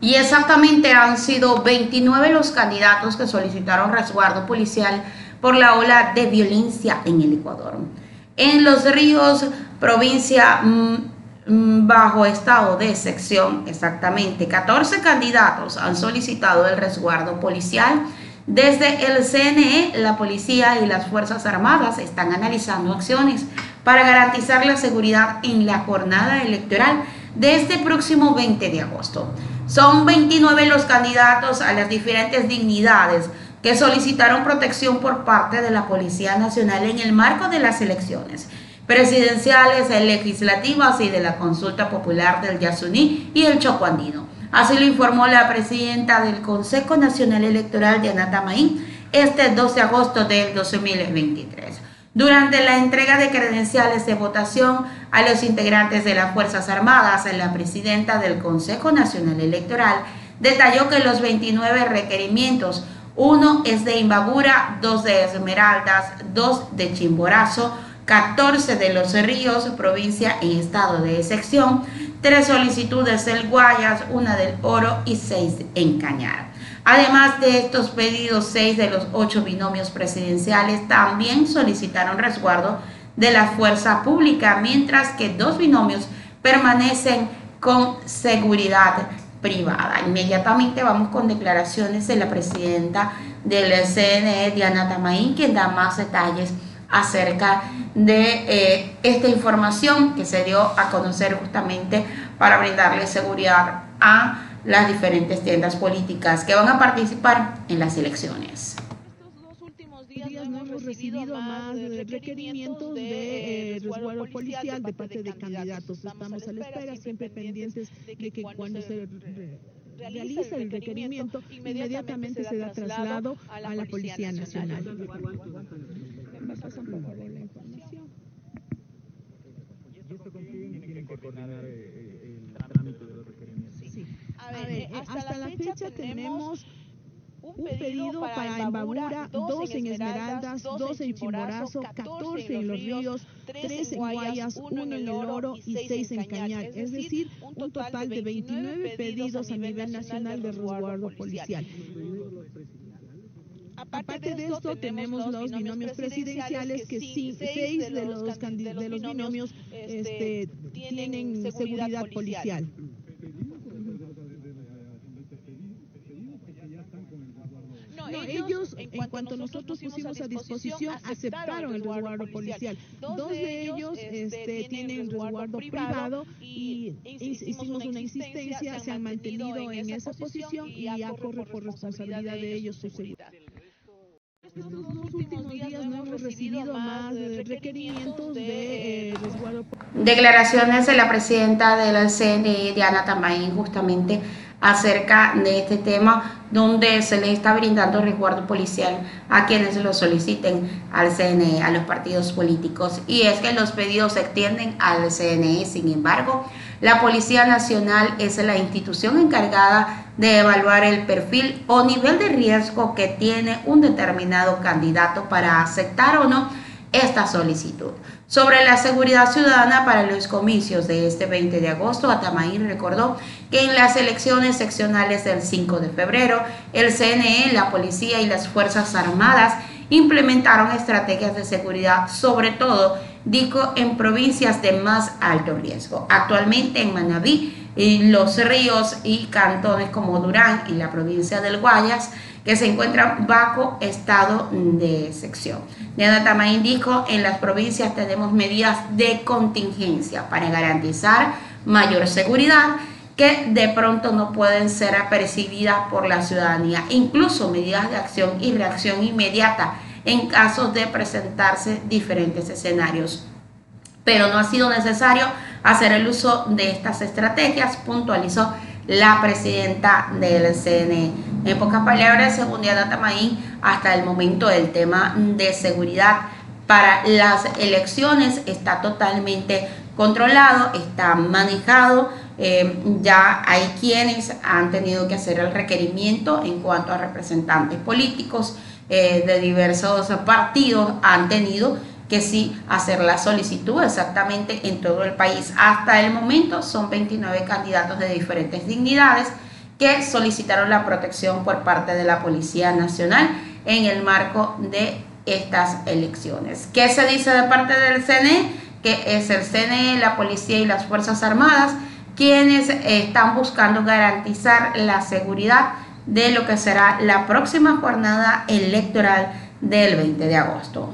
Y exactamente han sido 29 los candidatos que solicitaron resguardo policial por la ola de violencia en el Ecuador. En Los Ríos, provincia mm, mm, bajo estado de sección, exactamente 14 candidatos han solicitado el resguardo policial. Desde el CNE, la policía y las Fuerzas Armadas están analizando acciones para garantizar la seguridad en la jornada electoral de este próximo 20 de agosto. Son 29 los candidatos a las diferentes dignidades que solicitaron protección por parte de la Policía Nacional en el marco de las elecciones presidenciales, legislativas y de la consulta popular del Yasuní y el Chocuandino. Así lo informó la presidenta del Consejo Nacional Electoral, Diana Tamaín, este 12 de agosto del 2023. Durante la entrega de credenciales de votación a los integrantes de las Fuerzas Armadas, la presidenta del Consejo Nacional Electoral detalló que los 29 requerimientos, uno es de Imbabura, dos de Esmeraldas, dos de Chimborazo, 14 de Los Ríos, provincia y estado de excepción, tres solicitudes del Guayas, una del Oro y seis en Cañar. Además de estos pedidos, seis de los ocho binomios presidenciales también solicitaron resguardo de la fuerza pública, mientras que dos binomios permanecen con seguridad privada. Inmediatamente vamos con declaraciones de la presidenta del CNE, Diana Tamaín, quien da más detalles acerca de eh, esta información que se dio a conocer justamente para brindarle seguridad a las diferentes tiendas políticas que van a participar en las elecciones. Estos dos últimos días no hemos recibido más requerimientos de eh, resguardo policial de parte de candidatos. Estamos a la espera, siempre pendientes de que cuando se realiza el requerimiento, inmediatamente se da traslado a la Policía Nacional. Me pasan por favor la información. ¿Y esto con quién tienen que coordinar el trámite de los requerimientos? Sí. A ver, eh, fecha tenemos un pedido para Embabura, dos en Esmeraldas, dos en Chimborazo, 14 en Los Ríos, tres en Guayas, uno en El Oro y seis en Cañar. Es decir, un total de 29 pedidos a nivel nacional de resguardo policial. Aparte de esto, tenemos los binomios presidenciales que sí, seis de los, de los binomios este, tienen seguridad policial. No, ellos, en cuanto nosotros pusimos a disposición, aceptaron el resguardo policial. Dos de ellos este, tienen resguardo privado y hicimos una insistencia, se han mantenido en esa posición y ya corre por responsabilidad de ellos su seguridad. Estos dos últimos días no hemos recibido más requerimientos de eh, resguardo. Declaraciones de la presidenta de la CNI, Diana Tamaín, justamente acerca de este tema donde se le está brindando resguardo policial a quienes lo soliciten al CNE, a los partidos políticos. Y es que los pedidos se extienden al CNE, sin embargo, la Policía Nacional es la institución encargada de evaluar el perfil o nivel de riesgo que tiene un determinado candidato para aceptar o no esta solicitud. Sobre la seguridad ciudadana para los comicios de este 20 de agosto, Atamaín recordó que en las elecciones seccionales del 5 de febrero, el CNE, la policía y las Fuerzas Armadas implementaron estrategias de seguridad, sobre todo, dijo, en provincias de más alto riesgo. Actualmente en Manabí, y los ríos y cantones como Durán y la provincia del Guayas, que se encuentran bajo estado de sección. Diana Tamaín dijo, en las provincias tenemos medidas de contingencia para garantizar mayor seguridad que de pronto no pueden ser apercibidas por la ciudadanía, incluso medidas de acción y reacción inmediata en caso de presentarse diferentes escenarios. Pero no ha sido necesario hacer el uso de estas estrategias, puntualizó la presidenta del CNE. En pocas palabras, según Diana Tamaín, hasta el momento el tema de seguridad para las elecciones está totalmente controlado, está manejado. Eh, ya hay quienes han tenido que hacer el requerimiento en cuanto a representantes políticos eh, de diversos partidos han tenido que sí hacer la solicitud exactamente en todo el país. Hasta el momento son 29 candidatos de diferentes dignidades que solicitaron la protección por parte de la Policía Nacional en el marco de estas elecciones. ¿Qué se dice de parte del CNE? Que es el CNE, la policía y las Fuerzas Armadas quienes están buscando garantizar la seguridad de lo que será la próxima jornada electoral del 20 de agosto.